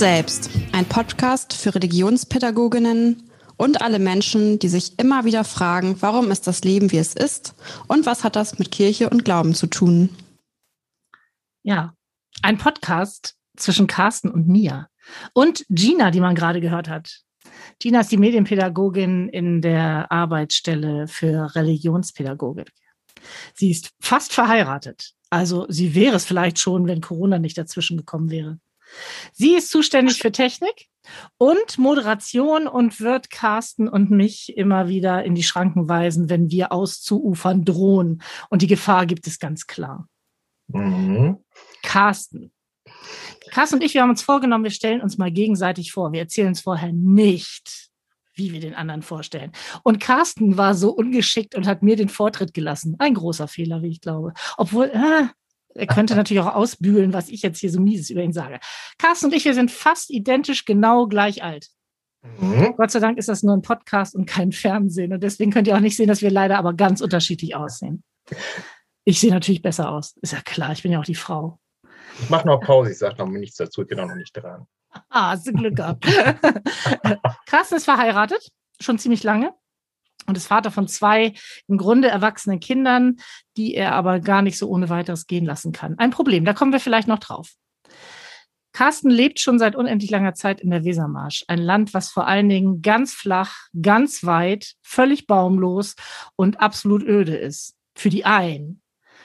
Selbst, ein Podcast für Religionspädagoginnen und alle Menschen, die sich immer wieder fragen, warum ist das Leben, wie es ist und was hat das mit Kirche und Glauben zu tun. Ja, ein Podcast zwischen Carsten und mir und Gina, die man gerade gehört hat. Gina ist die Medienpädagogin in der Arbeitsstelle für Religionspädagogik. Sie ist fast verheiratet. Also sie wäre es vielleicht schon, wenn Corona nicht dazwischen gekommen wäre. Sie ist zuständig für Technik und Moderation und wird Carsten und mich immer wieder in die Schranken weisen, wenn wir auszuufern drohen. Und die Gefahr gibt es ganz klar. Mhm. Carsten. Carsten und ich, wir haben uns vorgenommen, wir stellen uns mal gegenseitig vor. Wir erzählen uns vorher nicht, wie wir den anderen vorstellen. Und Carsten war so ungeschickt und hat mir den Vortritt gelassen. Ein großer Fehler, wie ich glaube. Obwohl, äh, er könnte natürlich auch ausbügeln, was ich jetzt hier so mieses über ihn sage. Carsten und ich, wir sind fast identisch genau gleich alt. Mhm. Gott sei Dank ist das nur ein Podcast und kein Fernsehen. Und deswegen könnt ihr auch nicht sehen, dass wir leider aber ganz unterschiedlich aussehen. Ich sehe natürlich besser aus. Ist ja klar, ich bin ja auch die Frau. Ich mache noch Pause, ich sage noch nichts dazu, ich bin auch noch nicht dran. Ah, hast du Glück gehabt. Carsten ist verheiratet, schon ziemlich lange und ist Vater von zwei im Grunde erwachsenen Kindern, die er aber gar nicht so ohne weiteres gehen lassen kann. Ein Problem, da kommen wir vielleicht noch drauf. Carsten lebt schon seit unendlich langer Zeit in der Wesermarsch, ein Land, was vor allen Dingen ganz flach, ganz weit, völlig baumlos und absolut öde ist. Für die einen.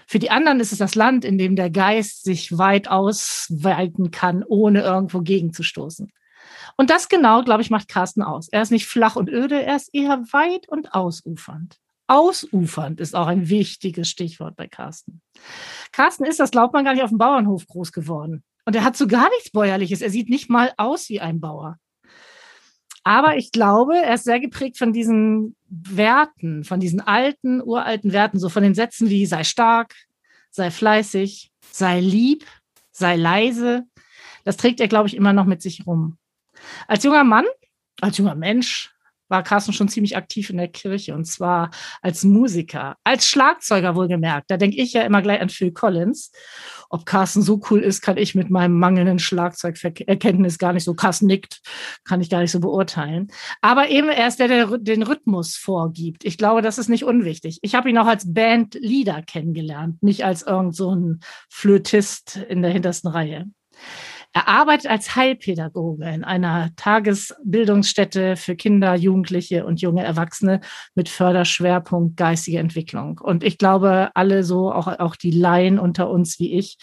Für die anderen ist es das Land, in dem der Geist sich weit ausweiten kann, ohne irgendwo gegenzustoßen. Und das genau, glaube ich, macht Carsten aus. Er ist nicht flach und öde, er ist eher weit und ausufernd. Ausufernd ist auch ein wichtiges Stichwort bei Carsten. Carsten ist, das glaubt man gar nicht, auf dem Bauernhof groß geworden. Und er hat so gar nichts Bäuerliches. Er sieht nicht mal aus wie ein Bauer. Aber ich glaube, er ist sehr geprägt von diesen Werten, von diesen alten, uralten Werten, so von den Sätzen wie sei stark, sei fleißig, sei lieb, sei leise. Das trägt er, glaube ich, immer noch mit sich rum. Als junger Mann, als junger Mensch, war Carsten schon ziemlich aktiv in der Kirche und zwar als Musiker, als Schlagzeuger wohlgemerkt. Da denke ich ja immer gleich an Phil Collins. Ob Carsten so cool ist, kann ich mit meinem mangelnden Schlagzeugerkenntnis gar nicht so. Carsten nickt, kann ich gar nicht so beurteilen. Aber eben er ist der, der den Rhythmus vorgibt. Ich glaube, das ist nicht unwichtig. Ich habe ihn auch als Bandleader kennengelernt, nicht als irgend so Flötist in der hintersten Reihe. Er arbeitet als Heilpädagoge in einer Tagesbildungsstätte für Kinder, Jugendliche und junge Erwachsene mit Förderschwerpunkt geistige Entwicklung. Und ich glaube, alle so, auch, auch die Laien unter uns wie ich,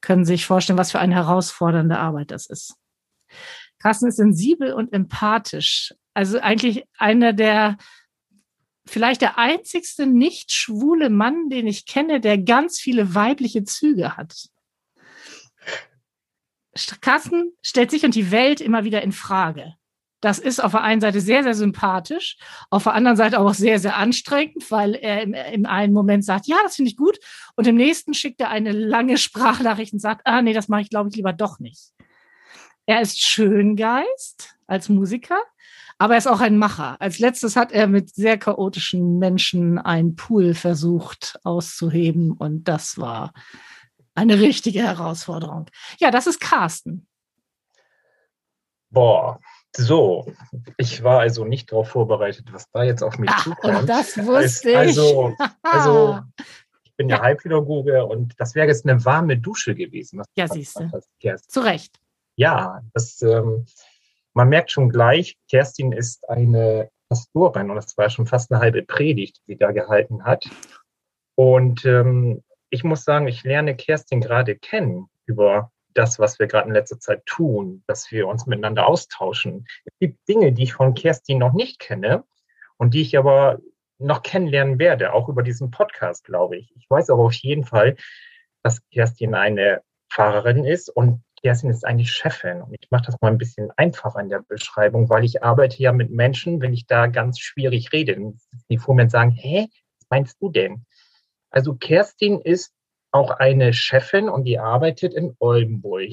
können sich vorstellen, was für eine herausfordernde Arbeit das ist. Carsten ist sensibel und empathisch. Also eigentlich einer der vielleicht der einzigste nicht schwule Mann, den ich kenne, der ganz viele weibliche Züge hat. Carsten stellt sich und die Welt immer wieder in Frage. Das ist auf der einen Seite sehr, sehr sympathisch, auf der anderen Seite auch sehr, sehr anstrengend, weil er im, im einen Moment sagt, ja, das finde ich gut, und im nächsten schickt er eine lange Sprachnachricht und sagt, ah, nee, das mache ich, glaube ich, lieber doch nicht. Er ist Schöngeist als Musiker, aber er ist auch ein Macher. Als letztes hat er mit sehr chaotischen Menschen einen Pool versucht auszuheben und das war eine richtige Herausforderung. Ja, das ist Carsten. Boah, so. Ich war also nicht darauf vorbereitet, was da jetzt auf mich Ach, zukommt. Das wusste also, ich. Also, ich bin ja, ja Heilpädagoge und das wäre jetzt eine warme Dusche gewesen. ja, siehst du. Zu Recht. Ja, das, ähm, man merkt schon gleich, Kerstin ist eine Pastorin und das war schon fast eine halbe Predigt, die sie da gehalten hat. Und ähm, ich muss sagen, ich lerne Kerstin gerade kennen über das, was wir gerade in letzter Zeit tun, dass wir uns miteinander austauschen. Es gibt Dinge, die ich von Kerstin noch nicht kenne und die ich aber noch kennenlernen werde, auch über diesen Podcast, glaube ich. Ich weiß aber auf jeden Fall, dass Kerstin eine Fahrerin ist und Kerstin ist eigentlich Chefin. Und ich mache das mal ein bisschen einfacher in der Beschreibung, weil ich arbeite ja mit Menschen, wenn ich da ganz schwierig rede, die vor mir sagen, hä, was meinst du denn? Also Kerstin ist auch eine Chefin und die arbeitet in Oldenburg.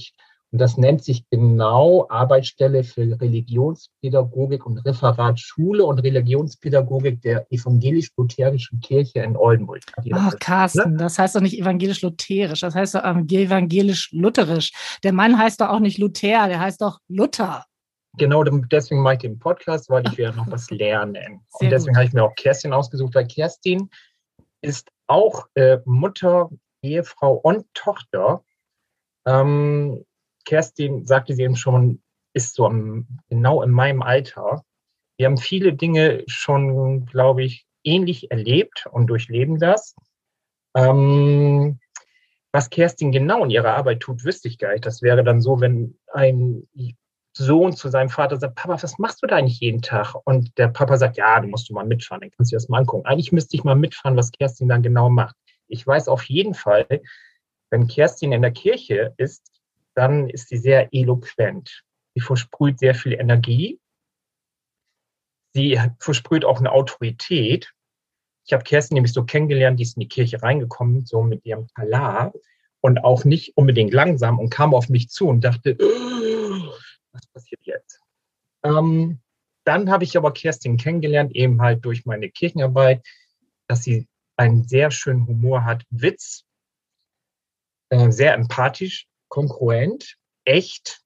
Und das nennt sich genau Arbeitsstelle für Religionspädagogik und Referat Schule und Religionspädagogik der evangelisch-lutherischen Kirche in Oldenburg. Ach, Carsten, ne? das heißt doch nicht evangelisch-lutherisch, das heißt doch evangelisch-lutherisch. Der Mann heißt doch auch nicht Luther, der heißt doch Luther. Genau, deswegen mache ich den Podcast, weil ich werde noch was lernen. Sehr und deswegen habe ich mir auch Kerstin ausgesucht, weil Kerstin ist auch äh, Mutter, Ehefrau und Tochter. Ähm, Kerstin sagte sie eben schon, ist so am, genau in meinem Alter. Wir haben viele Dinge schon, glaube ich, ähnlich erlebt und durchleben das. Ähm, was Kerstin genau in ihrer Arbeit tut, wüsste ich gar nicht. Das wäre dann so, wenn ein Sohn zu seinem Vater sagt, Papa, was machst du da eigentlich jeden Tag? Und der Papa sagt, ja, du musst du mal mitfahren, dann kannst du das mal angucken. Eigentlich müsste ich mal mitfahren, was Kerstin dann genau macht. Ich weiß auf jeden Fall, wenn Kerstin in der Kirche ist, dann ist sie sehr eloquent. Sie versprüht sehr viel Energie. Sie versprüht auch eine Autorität. Ich habe Kerstin nämlich so kennengelernt, die ist in die Kirche reingekommen, so mit ihrem Talar und auch nicht unbedingt langsam und kam auf mich zu und dachte? Ähm, dann habe ich aber Kerstin kennengelernt, eben halt durch meine Kirchenarbeit, dass sie einen sehr schönen Humor hat, Witz, äh, sehr empathisch, kongruent, echt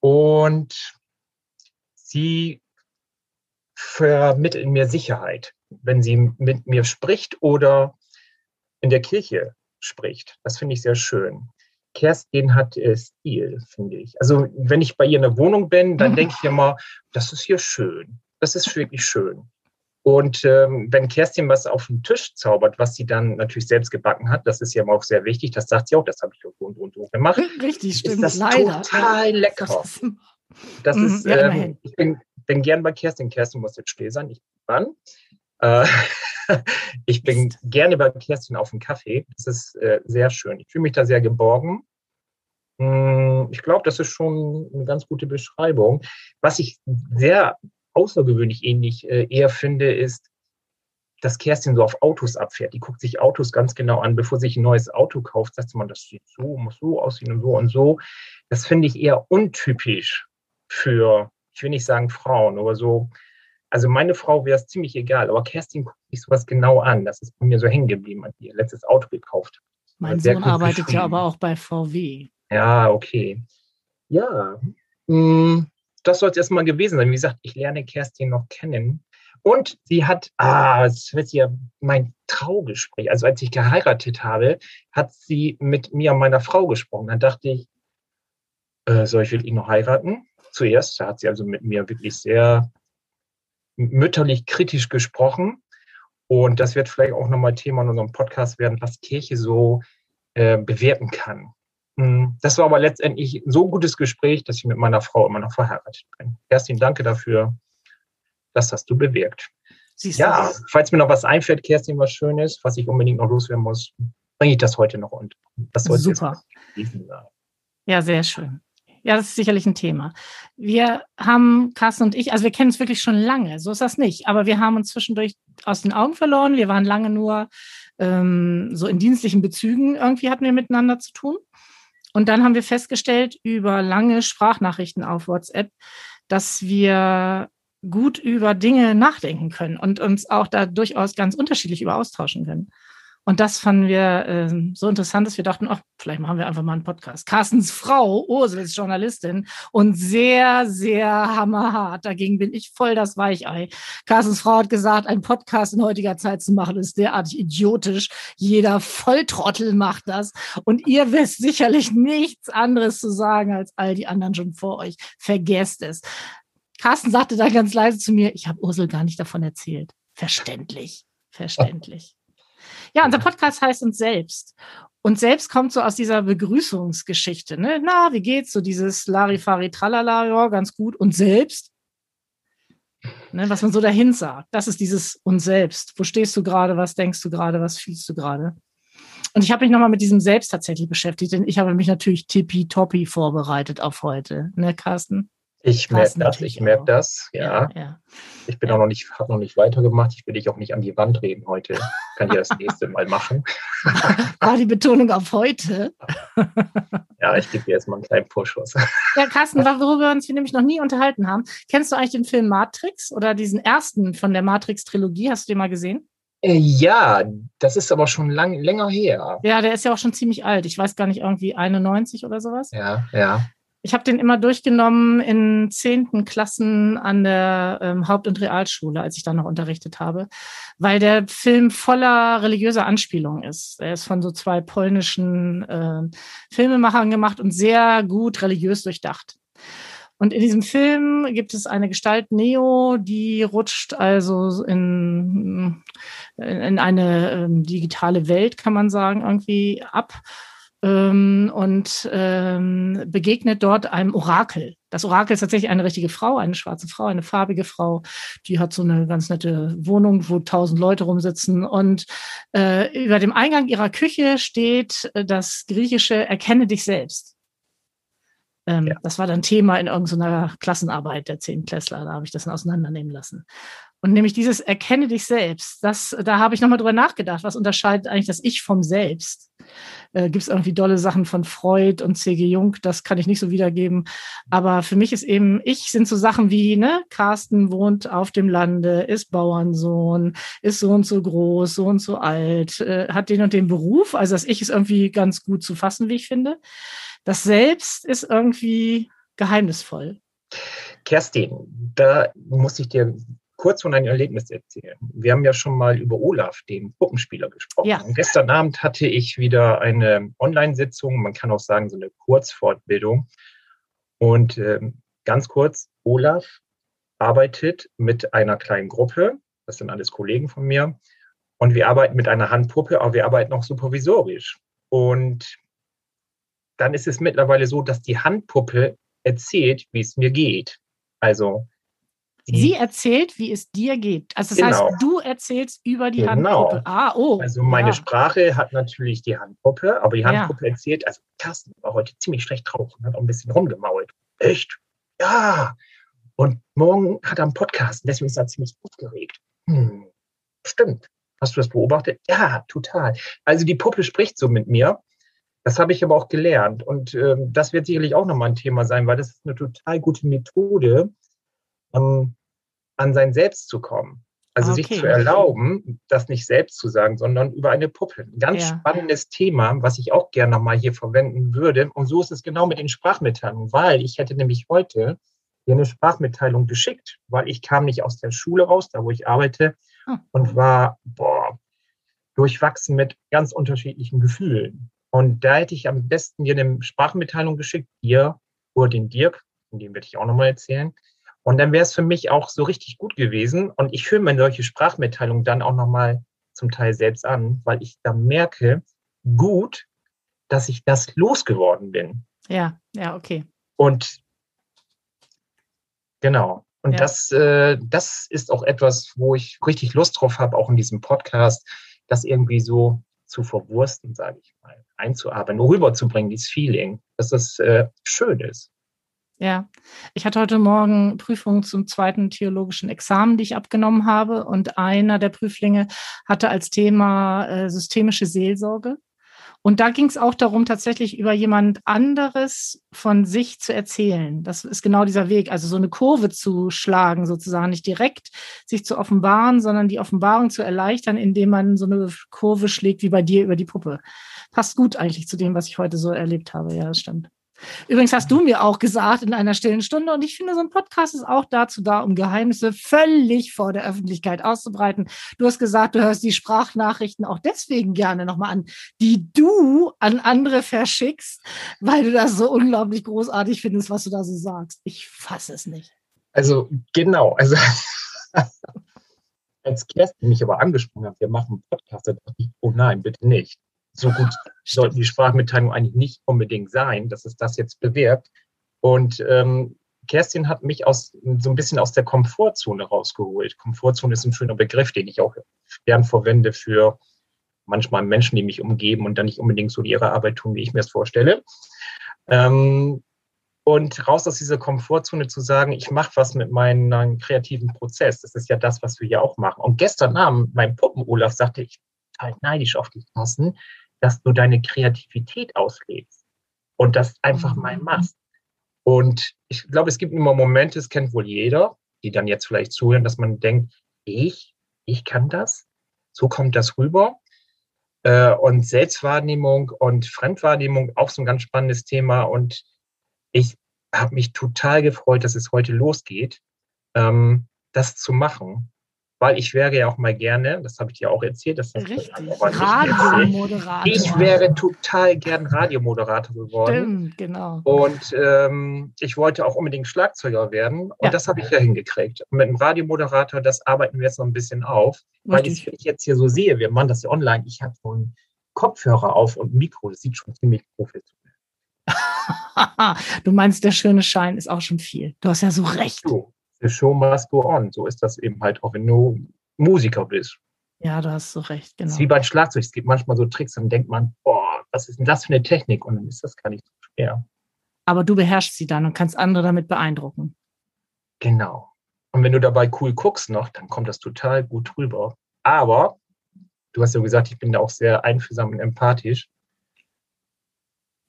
und sie vermittelt mir Sicherheit, wenn sie mit mir spricht oder in der Kirche spricht. Das finde ich sehr schön. Kerstin hat äh, Stil, finde ich. Also wenn ich bei ihr in der Wohnung bin, dann denke ich immer, das ist hier schön. Das ist wirklich schön. Und ähm, wenn Kerstin was auf den Tisch zaubert, was sie dann natürlich selbst gebacken hat, das ist ja auch sehr wichtig, das sagt sie auch, das habe ich und und und gemacht. Richtig, stimmt. Ist das leider. total lecker. Das mhm, ist, ja, ähm, ich bin, bin gern bei Kerstin. Kerstin muss jetzt still sein, ich bin dran. Äh, ich bin gerne bei Kerstin auf dem Kaffee. Das ist äh, sehr schön. Ich fühle mich da sehr geborgen. Hm, ich glaube, das ist schon eine ganz gute Beschreibung. Was ich sehr außergewöhnlich ähnlich äh, eher finde, ist, dass Kerstin so auf Autos abfährt. Die guckt sich Autos ganz genau an, bevor sich ein neues Auto kauft, sagt man, das sieht so, muss so aussehen und so und so. Das finde ich eher untypisch für, ich will nicht sagen Frauen, aber so, also meine Frau wäre es ziemlich egal, aber Kerstin guckt sich sowas genau an. Das ist bei mir so hängen geblieben, als ihr letztes Auto gekauft. Mein Sohn arbeitet ja aber auch bei VW. Ja, okay. Ja, mh, hm, das soll es erstmal gewesen sein. Wie gesagt, ich lerne Kerstin noch kennen. Und sie hat, ah, das wird ja mein Traugespräch. Also als ich geheiratet habe, hat sie mit mir und meiner Frau gesprochen. Dann dachte ich, äh, soll ich wirklich noch heiraten? Zuerst hat sie also mit mir wirklich sehr mütterlich kritisch gesprochen. Und das wird vielleicht auch nochmal Thema in unserem Podcast werden, was Kirche so äh, bewerten kann. Hm, das war aber letztendlich so ein gutes Gespräch, dass ich mit meiner Frau immer noch verheiratet bin. Kerstin, danke dafür. Das hast du bewirkt. Siehst ja, du? falls mir noch was einfällt, Kerstin, was Schönes, was ich unbedingt noch loswerden muss, bringe ich das heute noch unter. Das Super. Ja, sehr schön. Ja, das ist sicherlich ein Thema. Wir haben, Carsten und ich, also wir kennen uns wirklich schon lange, so ist das nicht, aber wir haben uns zwischendurch aus den Augen verloren. Wir waren lange nur ähm, so in dienstlichen Bezügen, irgendwie hatten wir miteinander zu tun. Und dann haben wir festgestellt über lange Sprachnachrichten auf WhatsApp, dass wir gut über Dinge nachdenken können und uns auch da durchaus ganz unterschiedlich über austauschen können. Und das fanden wir äh, so interessant, dass wir dachten, ach, vielleicht machen wir einfach mal einen Podcast. Carstens Frau, Ursel, ist Journalistin und sehr, sehr hammerhart. Dagegen bin ich voll das Weichei. Carstens Frau hat gesagt, einen Podcast in heutiger Zeit zu machen, ist derartig idiotisch. Jeder Volltrottel macht das. Und ihr wisst sicherlich nichts anderes zu sagen als all die anderen schon vor euch. Vergesst es. Carsten sagte da ganz leise zu mir, ich habe Ursel gar nicht davon erzählt. Verständlich. Verständlich. Ja, unser Podcast heißt uns selbst. Und selbst kommt so aus dieser Begrüßungsgeschichte. Ne? Na, wie geht's? So dieses Larifari Tralala, ja, ganz gut. Und selbst? Ne, was man so dahin sagt. Das ist dieses und selbst. Wo stehst du gerade? Was denkst du gerade? Was fühlst du gerade? Und ich habe mich nochmal mit diesem Selbst tatsächlich beschäftigt, denn ich habe mich natürlich tippitoppi vorbereitet auf heute, ne, Carsten? Ich merke das, ich merke das, ja. ja, ja. Ich bin ja. auch noch nicht, habe noch nicht weitergemacht. Ich will dich auch nicht an die Wand reden heute. Kann ich das nächste Mal machen. War die Betonung auf heute? ja, ich gebe dir jetzt mal einen kleinen Vorschuss. Ja, Carsten, worüber wir uns nämlich noch nie unterhalten haben. Kennst du eigentlich den Film Matrix oder diesen ersten von der Matrix-Trilogie? Hast du den mal gesehen? Äh, ja, das ist aber schon lang, länger her. Ja, der ist ja auch schon ziemlich alt. Ich weiß gar nicht, irgendwie 91 oder sowas. Ja, ja. Ich habe den immer durchgenommen in zehnten Klassen an der ähm, Haupt- und Realschule, als ich da noch unterrichtet habe, weil der Film voller religiöser Anspielungen ist. Er ist von so zwei polnischen äh, Filmemachern gemacht und sehr gut religiös durchdacht. Und in diesem Film gibt es eine Gestalt Neo, die rutscht also in, in eine ähm, digitale Welt, kann man sagen, irgendwie ab ähm, und ähm, begegnet dort einem Orakel. Das Orakel ist tatsächlich eine richtige Frau, eine schwarze Frau, eine farbige Frau. Die hat so eine ganz nette Wohnung, wo tausend Leute rumsitzen. Und äh, über dem Eingang ihrer Küche steht äh, das griechische Erkenne dich selbst. Ähm, ja. Das war dann Thema in irgendeiner Klassenarbeit der Zehntklässler. Da habe ich das dann auseinandernehmen lassen. Und nämlich dieses Erkenne dich selbst, das, da habe ich nochmal drüber nachgedacht. Was unterscheidet eigentlich das Ich vom Selbst? Äh, Gibt es irgendwie dolle Sachen von Freud und C.G. Jung? Das kann ich nicht so wiedergeben. Aber für mich ist eben Ich sind so Sachen wie, ne, Carsten wohnt auf dem Lande, ist Bauernsohn, ist so und so groß, so und so alt, äh, hat den und den Beruf. Also das Ich ist irgendwie ganz gut zu fassen, wie ich finde. Das Selbst ist irgendwie geheimnisvoll. Kerstin, da muss ich dir kurz von einem Erlebnis erzählen. Wir haben ja schon mal über Olaf, den Puppenspieler, gesprochen. Ja. Und gestern Abend hatte ich wieder eine Online-Sitzung, man kann auch sagen, so eine Kurzfortbildung. Und äh, ganz kurz, Olaf arbeitet mit einer kleinen Gruppe, das sind alles Kollegen von mir, und wir arbeiten mit einer Handpuppe, aber wir arbeiten auch supervisorisch. Und dann ist es mittlerweile so, dass die Handpuppe erzählt, wie es mir geht. Also Sie erzählt, wie es dir geht. Also das genau. heißt, du erzählst über die genau. Handpuppe. Ah, oh. Also meine ja. Sprache hat natürlich die Handpuppe, aber die Handpuppe ja. erzählt, also Carsten war heute ziemlich schlecht drauf und hat auch ein bisschen rumgemault. Echt? Ja. Und morgen hat er einen Podcast, deswegen ist er ziemlich aufgeregt. Hm. Stimmt. Hast du das beobachtet? Ja, total. Also die Puppe spricht so mit mir. Das habe ich aber auch gelernt. Und ähm, das wird sicherlich auch nochmal ein Thema sein, weil das ist eine total gute Methode, ähm, an sein Selbst zu kommen. Also okay. sich zu erlauben, das nicht selbst zu sagen, sondern über eine Puppe. Ein ganz ja. spannendes Thema, was ich auch gerne nochmal hier verwenden würde. Und so ist es genau mit den Sprachmitteilungen, weil ich hätte nämlich heute hier eine Sprachmitteilung geschickt, weil ich kam nicht aus der Schule raus, da wo ich arbeite, hm. und war boah, durchwachsen mit ganz unterschiedlichen Gefühlen. Und da hätte ich am besten dir eine Sprachmitteilung geschickt, dir oder den Dirk, von dem werde ich auch nochmal erzählen, und dann wäre es für mich auch so richtig gut gewesen. Und ich höre mir solche Sprachmitteilungen dann auch nochmal zum Teil selbst an, weil ich da merke, gut, dass ich das losgeworden bin. Ja, ja, okay. Und genau. Und ja. das, äh, das ist auch etwas, wo ich richtig Lust drauf habe, auch in diesem Podcast, das irgendwie so zu verwursten, sage ich mal, einzuarbeiten, rüberzubringen, dieses Feeling, dass das äh, schön ist. Ja, ich hatte heute Morgen Prüfungen zum zweiten theologischen Examen, die ich abgenommen habe. Und einer der Prüflinge hatte als Thema äh, systemische Seelsorge. Und da ging es auch darum, tatsächlich über jemand anderes von sich zu erzählen. Das ist genau dieser Weg, also so eine Kurve zu schlagen, sozusagen nicht direkt sich zu offenbaren, sondern die Offenbarung zu erleichtern, indem man so eine Kurve schlägt wie bei dir über die Puppe. Passt gut eigentlich zu dem, was ich heute so erlebt habe. Ja, das stimmt. Übrigens hast du mir auch gesagt in einer stillen Stunde, und ich finde, so ein Podcast ist auch dazu da, um Geheimnisse völlig vor der Öffentlichkeit auszubreiten. Du hast gesagt, du hörst die Sprachnachrichten auch deswegen gerne nochmal an, die du an andere verschickst, weil du das so unglaublich großartig findest, was du da so sagst. Ich fasse es nicht. Also genau, also als Kerstin mich aber angesprochen hat, wir machen einen Podcast, da dachte ich, oh nein, bitte nicht so gut sollten die Sprachmitteilungen eigentlich nicht unbedingt sein, dass es das jetzt bewirkt. Und ähm, Kerstin hat mich aus, so ein bisschen aus der Komfortzone rausgeholt. Komfortzone ist ein schöner Begriff, den ich auch gern verwende für manchmal Menschen, die mich umgeben und dann nicht unbedingt so ihre Arbeit tun, wie ich mir es vorstelle. Ähm, und raus aus dieser Komfortzone zu sagen, ich mache was mit meinem kreativen Prozess. Das ist ja das, was wir ja auch machen. Und gestern Abend, mein Puppen Olaf sagte, ich total neidisch auf dich, Carsten, dass du deine Kreativität auslebst. und das einfach mal machst. Und ich glaube, es gibt immer Momente, es kennt wohl jeder, die dann jetzt vielleicht zuhören, dass man denkt, ich, ich kann das, so kommt das rüber. Äh, und Selbstwahrnehmung und Fremdwahrnehmung auch so ein ganz spannendes Thema. Und ich habe mich total gefreut, dass es heute losgeht, ähm, das zu machen weil ich wäre ja auch mal gerne, das habe ich dir auch erzählt, das Richtig, Radiomoderator. Ich wäre total gern Radiomoderator geworden. Stimmt, genau. Und ähm, ich wollte auch unbedingt Schlagzeuger werden und ja. das habe ich ja hingekriegt. Und mit dem Radiomoderator, das arbeiten wir jetzt noch ein bisschen auf, weil ich, ich jetzt hier so sehe, wir machen das ja online, ich habe so einen Kopfhörer auf und ein Mikro, das sieht schon ziemlich professionell. du meinst, der schöne Schein ist auch schon viel. Du hast ja so recht. So the show must go on. So ist das eben halt auch, wenn du Musiker bist. Ja, da hast du recht, genau. Das ist wie beim Schlagzeug. Es gibt manchmal so Tricks, dann denkt man, boah, was ist denn das für eine Technik? Und dann ist das gar nicht so schwer. Aber du beherrschst sie dann und kannst andere damit beeindrucken. Genau. Und wenn du dabei cool guckst noch, dann kommt das total gut rüber. Aber du hast ja gesagt, ich bin da auch sehr einfühlsam und empathisch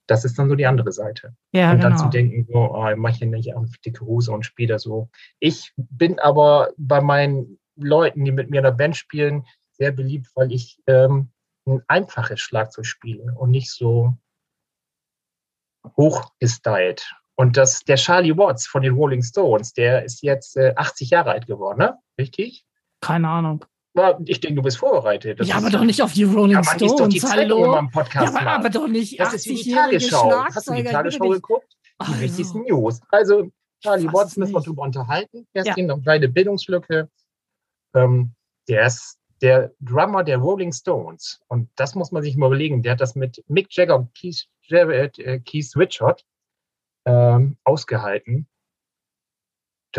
das ist dann so die andere Seite. Ja, und dann genau. zu denken, so, oh, ich nicht auf dicke Hose und spiele da so. Ich bin aber bei meinen Leuten, die mit mir in der Band spielen, sehr beliebt, weil ich ähm, ein einfaches Schlagzeug spiele und nicht so hochgestylt. Und das, der Charlie Watts von den Rolling Stones, der ist jetzt äh, 80 Jahre alt geworden, ne? Richtig? Keine Ahnung. Ich denke, du bist vorbereitet. Das ja, aber doch nicht auf die Rolling Stones. Ist doch die Zeit, Hallo. Im Podcast ja, aber, aber, doch nicht. Das ist wie die Tagesschau. Hast du die Tagesschau geguckt? Die wichtigsten News. Also, Charlie Watts müssen wir darüber unterhalten. Erst ja. noch kleine Bildungslücke. Ähm, der ist der Drummer der Rolling Stones. Und das muss man sich mal überlegen. Der hat das mit Mick Jagger und Keith, Jarrett, äh, Keith Richard ähm, ausgehalten.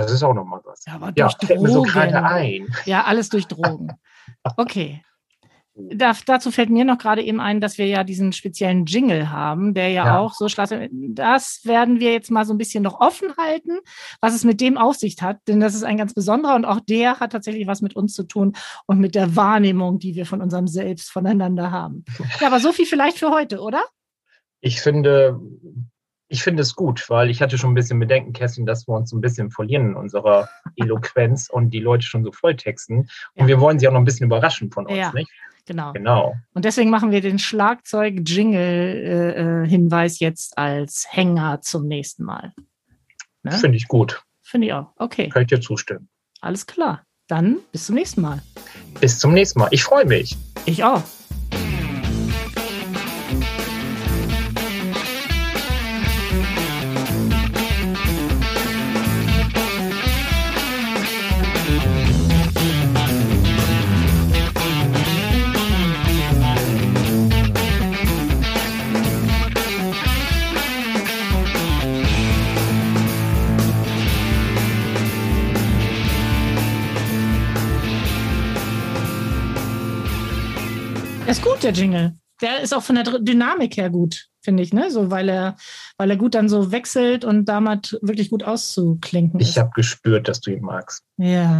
Das ist auch nochmal was. Ja, aber durch ja, Drogen. Mir so gerade ein. Ja, alles durch Drogen. Okay. Da, dazu fällt mir noch gerade eben ein, dass wir ja diesen speziellen Jingle haben, der ja, ja. auch so schlafe. Das werden wir jetzt mal so ein bisschen noch offen halten, was es mit dem auf sich hat, denn das ist ein ganz besonderer und auch der hat tatsächlich was mit uns zu tun und mit der Wahrnehmung, die wir von unserem Selbst voneinander haben. Ja, aber so viel vielleicht für heute, oder? Ich finde, ich finde es gut, weil ich hatte schon ein bisschen Bedenken, Kerstin, dass wir uns ein bisschen verlieren in unserer Eloquenz und die Leute schon so volltexten. Und ja. wir wollen sie auch noch ein bisschen überraschen von uns, ja, nicht? Genau. genau. Und deswegen machen wir den Schlagzeug-Jingle-Hinweis jetzt als Hänger zum nächsten Mal. Ne? Finde ich gut. Finde ich auch. Okay. Kann ich dir zustimmen. Alles klar. Dann bis zum nächsten Mal. Bis zum nächsten Mal. Ich freue mich. Ich auch. Gut, der Jingle. Der ist auch von der Dynamik her gut, finde ich, ne? So, weil er, weil er gut dann so wechselt und damit wirklich gut auszuklinken Ich habe gespürt, dass du ihn magst. Ja.